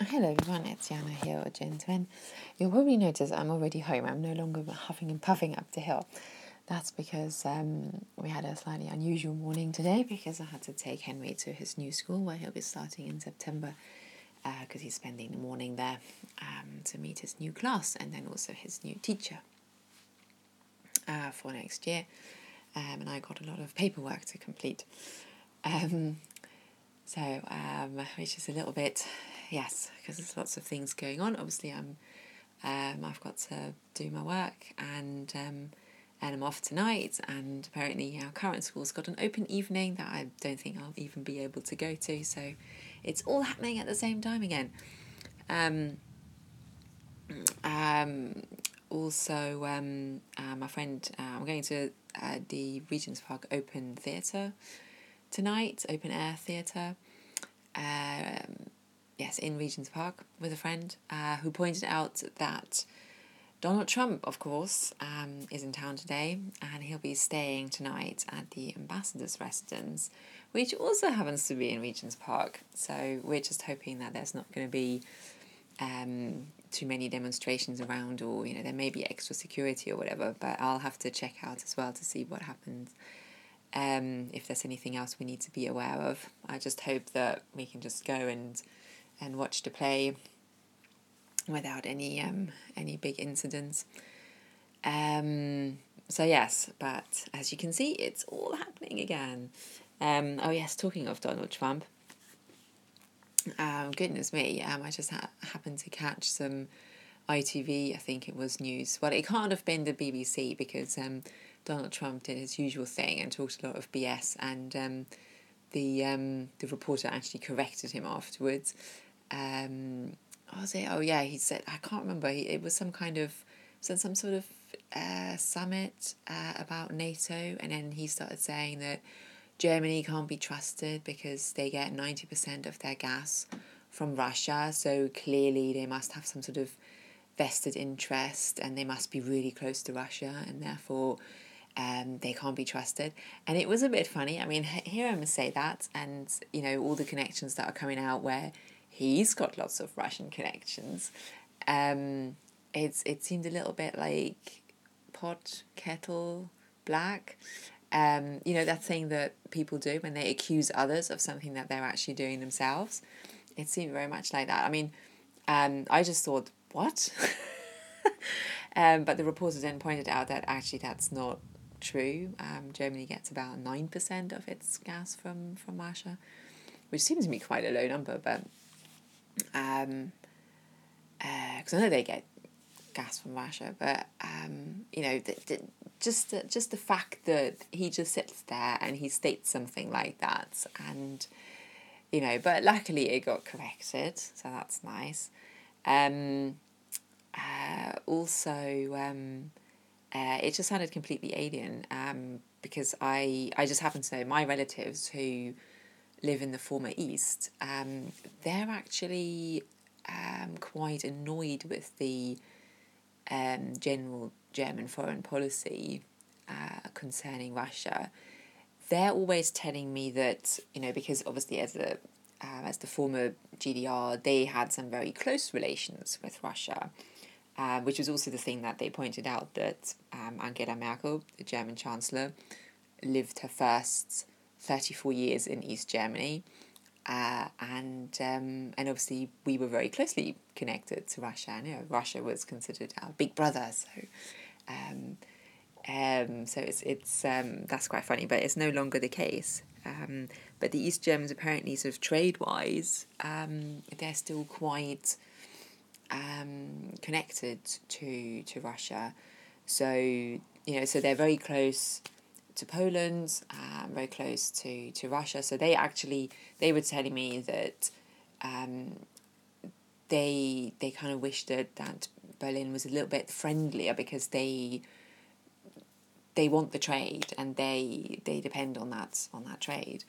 Hello everyone, it's Yana here or Gentlemen. You'll probably notice I'm already home. I'm no longer huffing and puffing up the hill. That's because um, we had a slightly unusual morning today because I had to take Henry to his new school where he'll be starting in September because uh, he's spending the morning there um, to meet his new class and then also his new teacher uh, for next year. Um, and I got a lot of paperwork to complete. Um, so, um, which is a little bit yes, because there's lots of things going on. Obviously, I'm um, I've got to do my work and um, and I'm off tonight. And apparently, our current school's got an open evening that I don't think I'll even be able to go to. So it's all happening at the same time again. Um, um, also, um, uh, my friend, uh, I'm going to uh, the Regent's Park Open Theatre tonight, open air theatre. Um, yes, in Regent's Park with a friend uh, who pointed out that Donald Trump, of course, um, is in town today and he'll be staying tonight at the ambassador's residence, which also happens to be in Regent's Park. So we're just hoping that there's not going to be um, too many demonstrations around or, you know, there may be extra security or whatever, but I'll have to check out as well to see what happens. Um, if there's anything else we need to be aware of, I just hope that we can just go and and watch the play without any um, any big incidents. Um, so yes, but as you can see, it's all happening again. Um, oh yes, talking of Donald Trump. Um, goodness me, um, I just ha- happened to catch some ITV. I think it was news. Well, it can't have been the BBC because um, Donald Trump did his usual thing and talked a lot of BS, and um, the um, the reporter actually corrected him afterwards um, was it? Oh yeah, he said I can't remember. He, it was some kind of some some sort of uh, summit uh, about NATO, and then he started saying that Germany can't be trusted because they get ninety percent of their gas from Russia. So clearly they must have some sort of vested interest, and they must be really close to Russia, and therefore. Um, they can't be trusted. And it was a bit funny. I mean, hear him say that, and you know, all the connections that are coming out where he's got lots of Russian connections. Um, it's it seemed a little bit like pot kettle black. Um, you know that thing that people do when they accuse others of something that they're actually doing themselves. It seemed very much like that. I mean, um, I just thought, what? um, but the reporter then pointed out that actually that's not true. Um, Germany gets about nine percent of its gas from from Russia, which seems to me quite a low number, but um, because uh, I know they get gas from Russia, but um, you know, the, the, just the, just the fact that he just sits there and he states something like that, and you know, but luckily it got corrected, so that's nice. Um, uh, also, um, uh, it just sounded completely alien um, because I I just happen to know my relatives who live in the former East, um, they're actually um, quite annoyed with the um, general German foreign policy uh, concerning Russia. They're always telling me that you know because obviously as a uh, as the former GDR, they had some very close relations with Russia, uh, which was also the thing that they pointed out that um, Angela Merkel, the German chancellor, lived her first 34 years in East Germany. Uh, and um, and obviously we were very closely connected to Russia. And, you know, Russia was considered our big brother. So, um, um, so it's it's um, that's quite funny, but it's no longer the case. Um, but the East Germans apparently, sort of trade wise, um, they're still quite connected to to Russia. So you know, so they're very close to Poland, um, very close to, to Russia. So they actually they were telling me that um, they they kind of wished that, that Berlin was a little bit friendlier because they they want the trade and they they depend on that on that trade.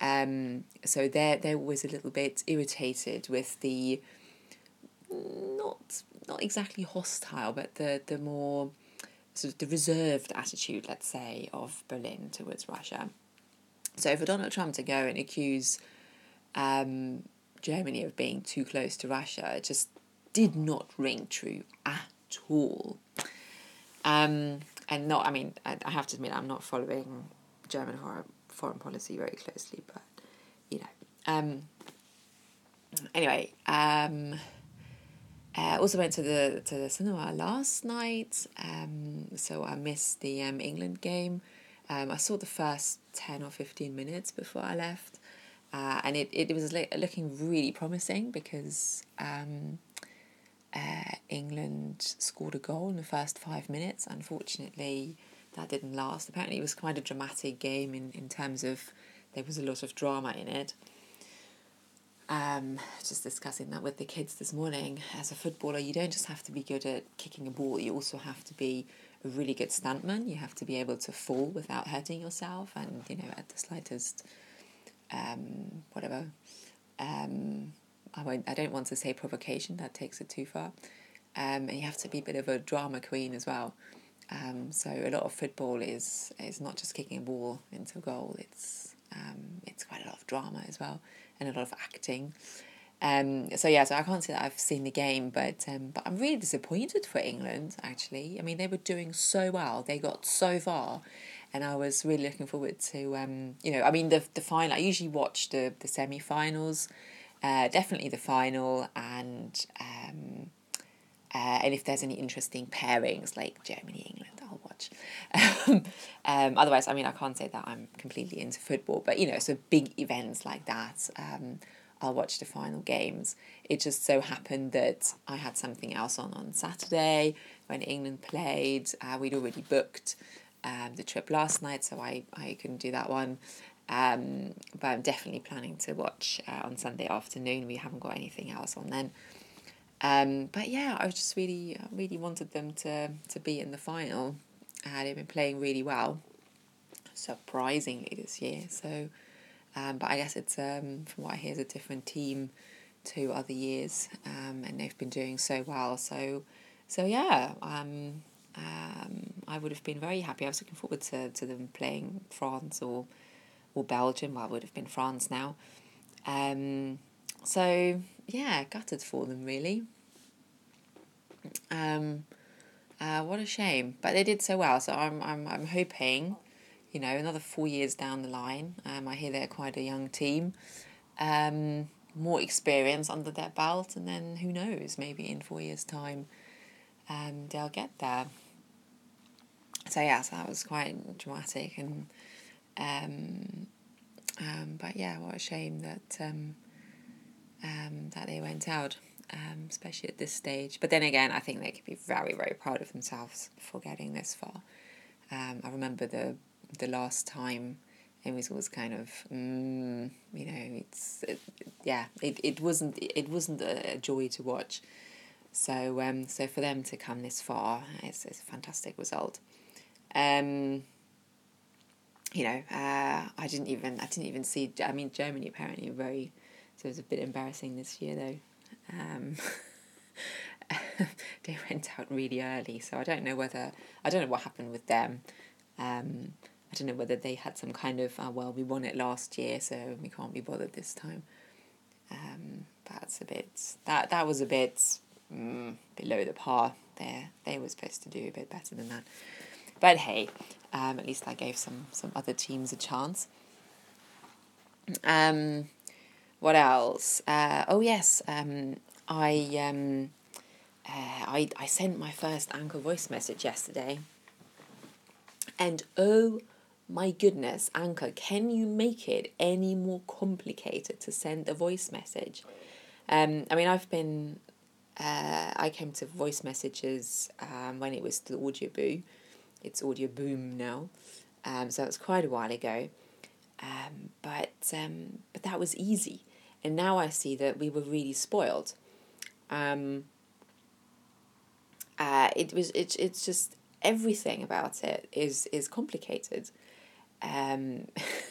Um, so they're they're always a little bit irritated with the not not exactly hostile, but the the more sort of the reserved attitude, let's say, of Berlin towards Russia. So for Donald Trump to go and accuse um, Germany of being too close to Russia. It just did not ring true at all. Um, and not, I mean, I, I have to admit, I'm not following German foreign, policy very closely, but, you know. Um, anyway, um, uh, also went to the to the cinema last night, um, so I missed the um, England game. Um, I saw the first ten or fifteen minutes before I left, uh, and it, it was looking really promising because um, uh, England scored a goal in the first five minutes. Unfortunately, that didn't last. Apparently, it was quite a dramatic game in, in terms of there was a lot of drama in it. Um, just discussing that with the kids this morning. As a footballer, you don't just have to be good at kicking a ball, you also have to be a really good stuntman. You have to be able to fall without hurting yourself, and you know, at the slightest, um, whatever. Um, I won't. I don't want to say provocation. That takes it too far. Um, and you have to be a bit of a drama queen as well. Um, so a lot of football is is not just kicking a ball into goal. It's um, it's quite a lot of drama as well and a lot of acting. Um, so yeah, so I can't say that I've seen the game, but um, but I'm really disappointed for England. Actually, I mean they were doing so well, they got so far, and I was really looking forward to um, you know I mean the the final. I usually watch the the semi finals, uh, definitely the final, and um, uh, and if there's any interesting pairings like Germany England, I'll um, otherwise, I mean, I can't say that I'm completely into football, but you know, so big events like that, um, I'll watch the final games. It just so happened that I had something else on on Saturday when England played. Uh, we'd already booked um, the trip last night, so I, I couldn't do that one. Um, but I'm definitely planning to watch uh, on Sunday afternoon. We haven't got anything else on then. Um, but yeah, I just really, really wanted them to to be in the final. Uh, they've been playing really well, surprisingly this year. So, um, but I guess it's um, from what I hear, it's a different team to other years, um, and they've been doing so well. So, so yeah, um, um, I would have been very happy. I was looking forward to, to them playing France or or Belgium. Well, would have been France now. Um, so yeah, gutted for them really. Um, uh, what a shame, but they did so well. So I'm I'm I'm hoping, you know, another four years down the line. Um, I hear they're quite a young team. Um, more experience under their belt, and then who knows? Maybe in four years' time, um, they'll get there. So yeah, so that was quite dramatic, and um, um, but yeah, what a shame that um, um, that they went out, um, especially at this stage. But then again, I think they could be very, very proud of themselves for getting this far. Um, I remember the the last time it was always kind of mm, you know it's it, yeah it, it wasn't it wasn't a joy to watch so um so for them to come this far it's, it's a fantastic result um you know uh I didn't even I didn't even see I mean Germany apparently very so it was a bit embarrassing this year though. Um, they went out really early, so I don't know whether I don't know what happened with them. Um, I don't know whether they had some kind of uh, well, we won it last year, so we can't be bothered this time. Um, that's a bit that that was a bit mm, below the par. There, they were supposed to do a bit better than that. But hey, um, at least I gave some some other teams a chance. Um, what else? Uh, oh yes, um, I um, uh, I I sent my first Anchor voice message yesterday, and oh my goodness, Anchor, can you make it any more complicated to send a voice message? Um, I mean, I've been uh, I came to voice messages um, when it was the Audioboo. It's Audioboom now, um, so it's quite a while ago. Um, but um, but that was easy. And now I see that we were really spoiled. Um, uh, it was it, it's just everything about it is is complicated. Um,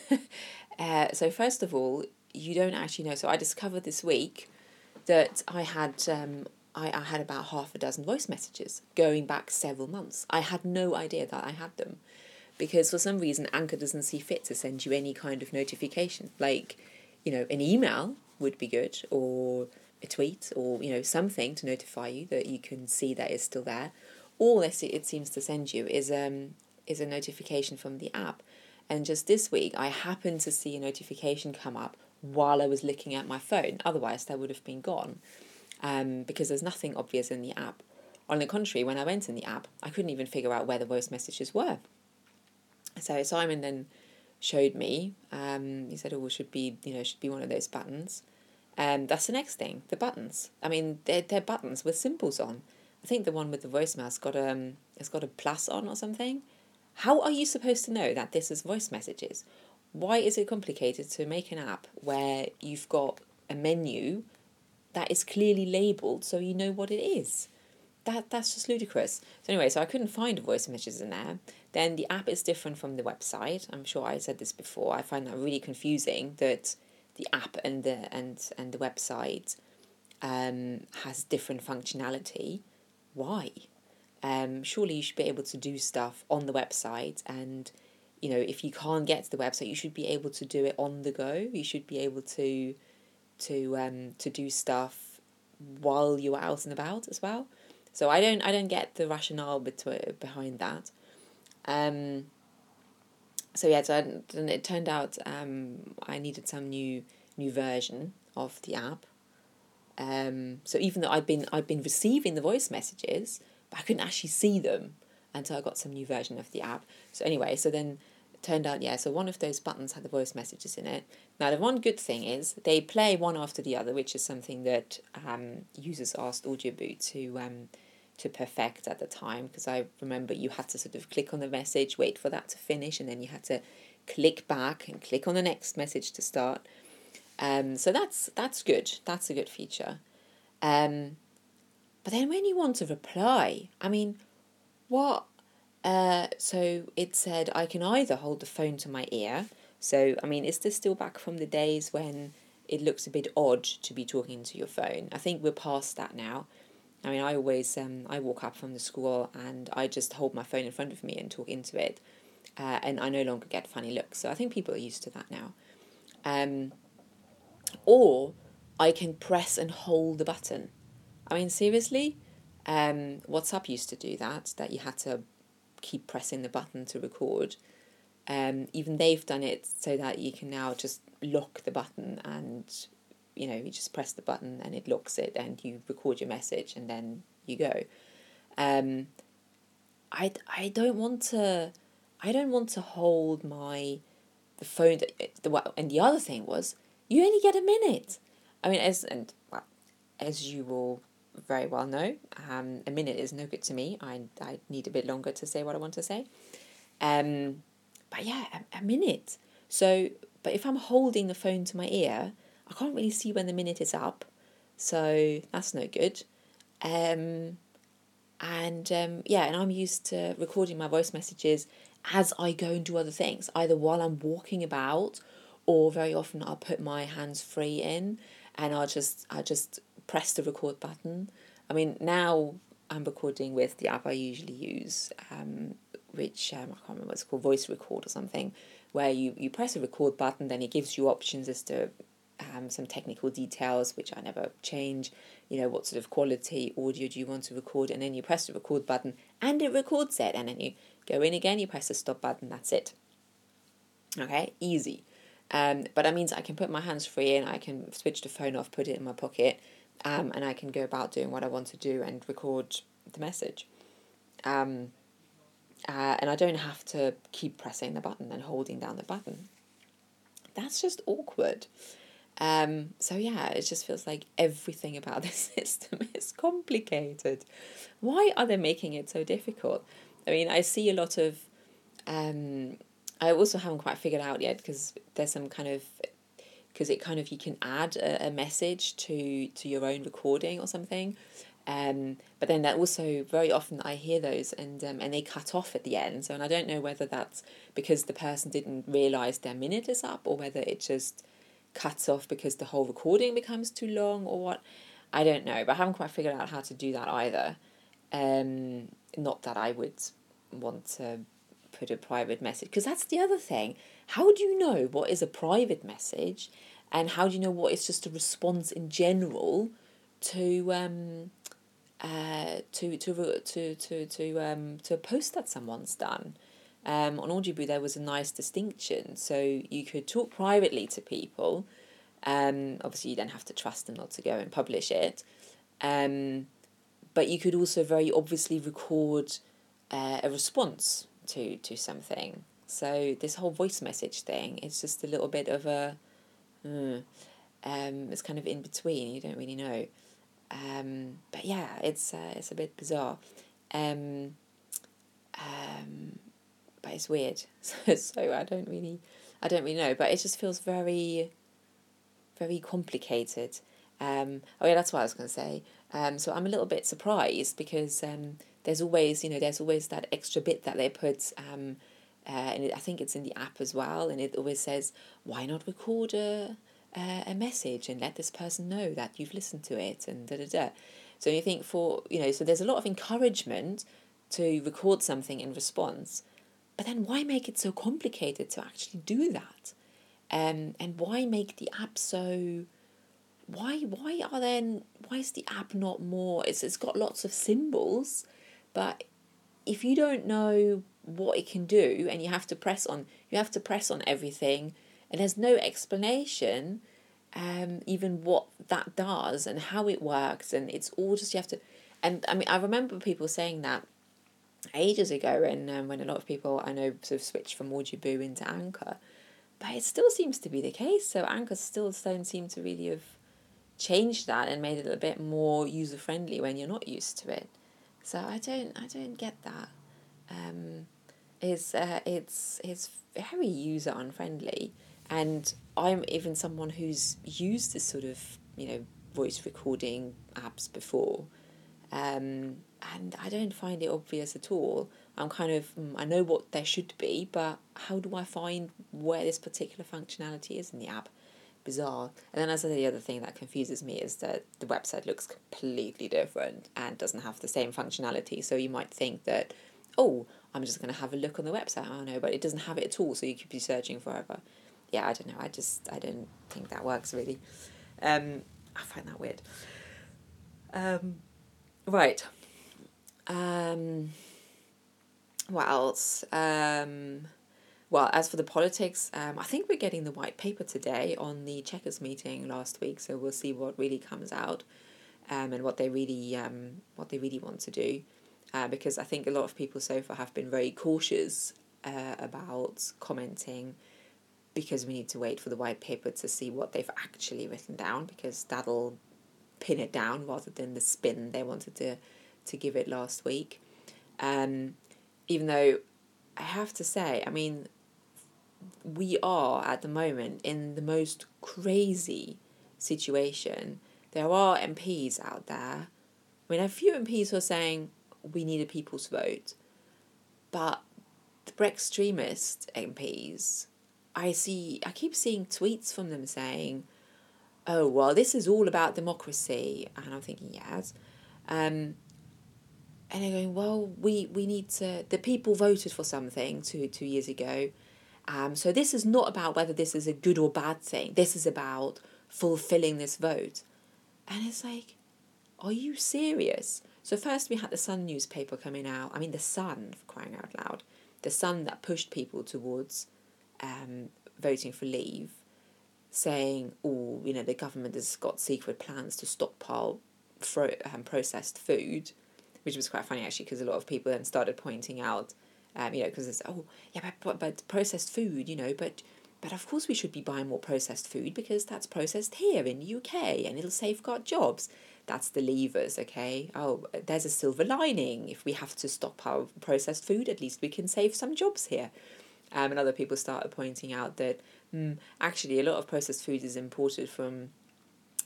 uh, so first of all, you don't actually know. So I discovered this week that I had um, I, I had about half a dozen voice messages going back several months. I had no idea that I had them because for some reason Anchor doesn't see fit to send you any kind of notification. Like you know, an email would be good, or a tweet, or you know something to notify you that you can see that it's still there. All it it seems to send you is um is a notification from the app, and just this week I happened to see a notification come up while I was looking at my phone. Otherwise, that would have been gone, um because there's nothing obvious in the app. On the contrary, when I went in the app, I couldn't even figure out where the voice messages were. So Simon then showed me. Um, he said, "Oh, should be you know should be one of those buttons." And um, that's the next thing, the buttons. I mean, they're they're buttons with symbols on. I think the one with the voicemail's got um, it's got a plus on or something. How are you supposed to know that this is voice messages? Why is it complicated to make an app where you've got a menu that is clearly labeled so you know what it is? That that's just ludicrous. So anyway, so I couldn't find voice messages in there. Then the app is different from the website. I'm sure I said this before. I find that really confusing that the app and the and and the website um, has different functionality. Why? Um, surely you should be able to do stuff on the website and you know if you can't get to the website you should be able to do it on the go you should be able to to um to do stuff while you're out and about as well so i don't i don't get the rationale between, behind that um, so yeah, so it turned out um, I needed some new new version of the app. Um, so even though I'd been I'd been receiving the voice messages, but I couldn't actually see them until I got some new version of the app. So anyway, so then it turned out yeah, so one of those buttons had the voice messages in it. Now the one good thing is they play one after the other, which is something that um, users asked Audioboo to um, to perfect at the time because I remember you had to sort of click on the message, wait for that to finish, and then you had to click back and click on the next message to start. Um, so that's that's good. That's a good feature. Um, but then when you want to reply, I mean, what? Uh, so it said I can either hold the phone to my ear. So I mean, is this still back from the days when it looks a bit odd to be talking to your phone? I think we're past that now. I mean, I always um, I walk up from the school and I just hold my phone in front of me and talk into it, uh, and I no longer get funny looks. So I think people are used to that now. Um, or I can press and hold the button. I mean, seriously, um, WhatsApp used to do that. That you had to keep pressing the button to record. Um, even they've done it so that you can now just lock the button and you know, you just press the button and it locks it and you record your message and then you go. Um, I, I don't want to I don't want to hold my the phone that the and the other thing was you only get a minute. I mean as and well, as you will very well know, um, a minute is no good to me. I I need a bit longer to say what I want to say. Um, but yeah, a, a minute. So, but if I'm holding the phone to my ear, I can't really see when the minute is up, so that's no good. Um, and um, yeah, and I'm used to recording my voice messages as I go and do other things, either while I'm walking about, or very often I'll put my hands free in, and I'll just I just press the record button. I mean now I'm recording with the app I usually use, um, which um, I can't remember what it's called, voice record or something, where you, you press a record button, then it gives you options as to um, some technical details which I never change. You know, what sort of quality audio do you want to record? And then you press the record button and it records it. And then you go in again, you press the stop button, that's it. Okay, easy. Um, but that means I can put my hands free and I can switch the phone off, put it in my pocket, um, and I can go about doing what I want to do and record the message. Um, uh, and I don't have to keep pressing the button and holding down the button. That's just awkward. Um, so yeah, it just feels like everything about this system is complicated. Why are they making it so difficult? I mean, I see a lot of. Um, I also haven't quite figured out yet because there's some kind of because it kind of you can add a, a message to to your own recording or something. Um, but then that also very often I hear those and um, and they cut off at the end. So and I don't know whether that's because the person didn't realize their minute is up or whether it just cuts off because the whole recording becomes too long or what. I don't know, but I haven't quite figured out how to do that either. Um, not that I would want to put a private message because that's the other thing. How do you know what is a private message And how do you know what is just a response in general to um, uh, to to to to to um, to a post that someone's done? Um, on Audioboo, there was a nice distinction. So you could talk privately to people. Um, obviously, you don't have to trust them not to go and publish it. Um, but you could also very obviously record uh, a response to to something. So this whole voice message thing is just a little bit of a, mm, it's kind of in between. You don't really know, um, but yeah, it's uh, it's a bit bizarre, um, um, but it's weird. So, so I don't really, I don't really know. But it just feels very, very complicated. Um, oh yeah, that's what I was going to say. Um, so I'm a little bit surprised because um, there's always, you know, there's always that extra bit that they put, um, uh, and it, I think it's in the app as well, and it always says, why not record a, a, a message and let this person know that you've listened to it and da da da. So you think for, you know, so there's a lot of encouragement to record something in response, but then why make it so complicated to actually do that? Um, and why make the app so why why are then why is the app not more it's it's got lots of symbols but if you don't know what it can do and you have to press on you have to press on everything and there's no explanation um even what that does and how it works and it's all just you have to and I mean I remember people saying that ages ago and um, when a lot of people I know sort of switched from Audioboo into Anchor but it still seems to be the case so Anchor still don't seem to really have changed that and made it a bit more user friendly when you're not used to it. So I don't I don't get that. Um, it's uh, it's it's very user unfriendly, and I'm even someone who's used this sort of you know voice recording apps before, um, and I don't find it obvious at all. I'm kind of mm, I know what there should be, but how do I find where this particular functionality is in the app? bizarre. And then as I said, the other thing that confuses me is that the website looks completely different and doesn't have the same functionality. So you might think that, oh, I'm just going to have a look on the website. I oh, no, but it doesn't have it at all. So you could be searching forever. Yeah, I don't know. I just I don't think that works really. Um, I find that weird. Um, right. Um, what else? Um, well, as for the politics, um, I think we're getting the white paper today on the Chequers meeting last week, so we'll see what really comes out, um, and what they really um, what they really want to do, uh, because I think a lot of people so far have been very cautious uh, about commenting, because we need to wait for the white paper to see what they've actually written down, because that'll pin it down rather than the spin they wanted to to give it last week. Um, even though I have to say, I mean, we are at the moment in the most crazy situation. There are MPs out there. I mean, a few MPs who are saying we need a people's vote, but the Brexit extremist MPs, I see, I keep seeing tweets from them saying, "Oh well, this is all about democracy," and I'm thinking, yes. Um, and they're going, well, we, we need to, the people voted for something two, two years ago. Um, so this is not about whether this is a good or bad thing. This is about fulfilling this vote. And it's like, are you serious? So first we had the Sun newspaper coming out. I mean, the Sun, for crying out loud. The Sun that pushed people towards um, voting for leave, saying, oh, you know, the government has got secret plans to stockpile fro- um, processed food, which was quite funny actually, because a lot of people then started pointing out um, you know, because it's oh yeah, but, but processed food, you know, but but of course we should be buying more processed food because that's processed here in the UK and it'll safeguard jobs. That's the levers, okay? Oh, there's a silver lining. If we have to stop our processed food, at least we can save some jobs here. Um, and other people started pointing out that mm, actually a lot of processed food is imported from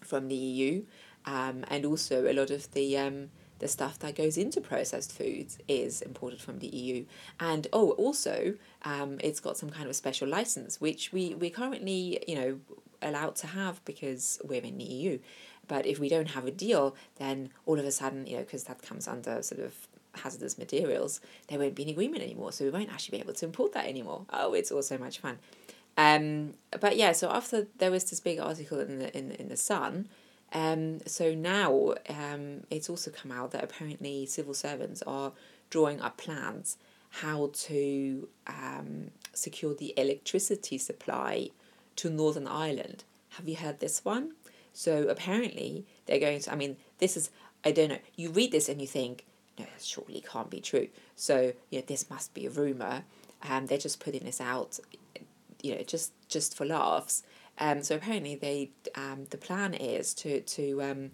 from the EU, um, and also a lot of the um, the stuff that goes into processed foods is imported from the EU. And oh, also, um, it's got some kind of special license, which we, we currently, you know, allowed to have because we're in the EU. But if we don't have a deal, then all of a sudden, you know, because that comes under sort of hazardous materials, there won't be an agreement anymore. So we won't actually be able to import that anymore. Oh, it's all so much fun. Um, but yeah, so after there was this big article in the in in the Sun, um, so now um, it's also come out that apparently civil servants are drawing up plans how to um, secure the electricity supply to Northern Ireland. Have you heard this one? So apparently they're going to. I mean, this is I don't know. You read this and you think, no, that surely can't be true. So you know, this must be a rumor. Um, they're just putting this out, you know, just just for laughs. Um, so apparently they um, the plan is to to um,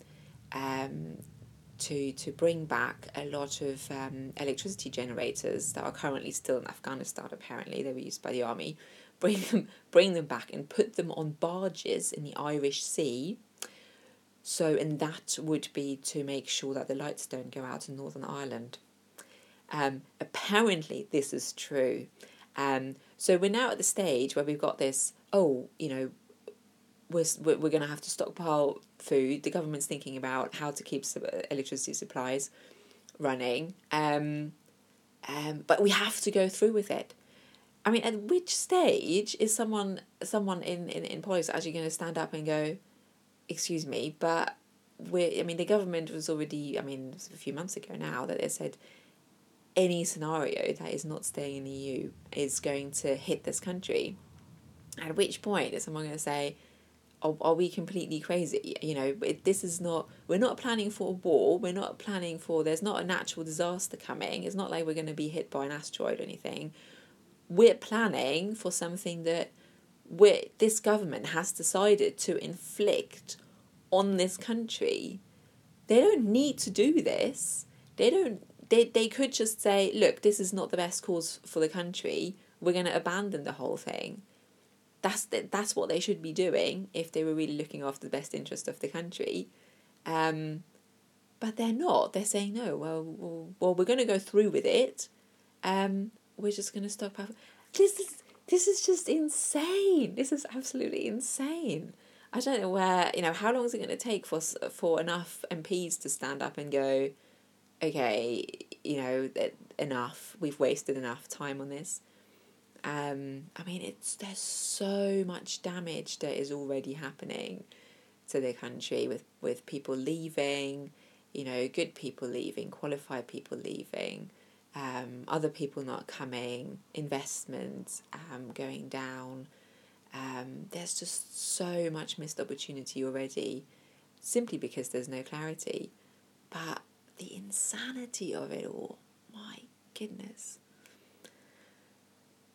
um, to to bring back a lot of um, electricity generators that are currently still in Afghanistan. Apparently they were used by the army. Bring them bring them back and put them on barges in the Irish Sea. So and that would be to make sure that the lights don't go out in Northern Ireland. Um, apparently this is true. Um, so we're now at the stage where we've got this. Oh, you know, we're, we're going to have to stockpile food. The government's thinking about how to keep electricity supplies running. Um, um, but we have to go through with it. I mean, at which stage is someone someone in, in, in politics actually going to stand up and go, excuse me, but we're, I mean, the government was already, I mean, a few months ago now that they said any scenario that is not staying in the EU is going to hit this country. At which point is someone going to say, are, are we completely crazy? You know, this is not, we're not planning for a war. We're not planning for, there's not a natural disaster coming. It's not like we're going to be hit by an asteroid or anything. We're planning for something that we this government has decided to inflict on this country. They don't need to do this. They don't, they, they could just say, look, this is not the best cause for the country. We're going to abandon the whole thing that's the, that's what they should be doing if they were really looking after the best interest of the country. Um, but they're not. They're saying no. Well, well, well we're going to go through with it. Um, we're just going to stop. This is this is just insane. This is absolutely insane. I don't know where you know how long is it going to take for for enough MPs to stand up and go, okay, you know, enough. We've wasted enough time on this. Um, I mean, it's there's so much damage that is already happening to the country with, with people leaving, you know, good people leaving, qualified people leaving, um, other people not coming, investments um, going down. Um, there's just so much missed opportunity already simply because there's no clarity. But the insanity of it all, my goodness.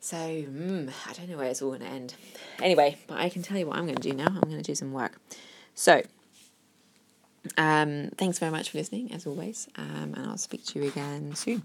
So, mm, I don't know where it's all going to end. Anyway, but I can tell you what I'm going to do now. I'm going to do some work. So, um, thanks very much for listening, as always, um, and I'll speak to you again soon.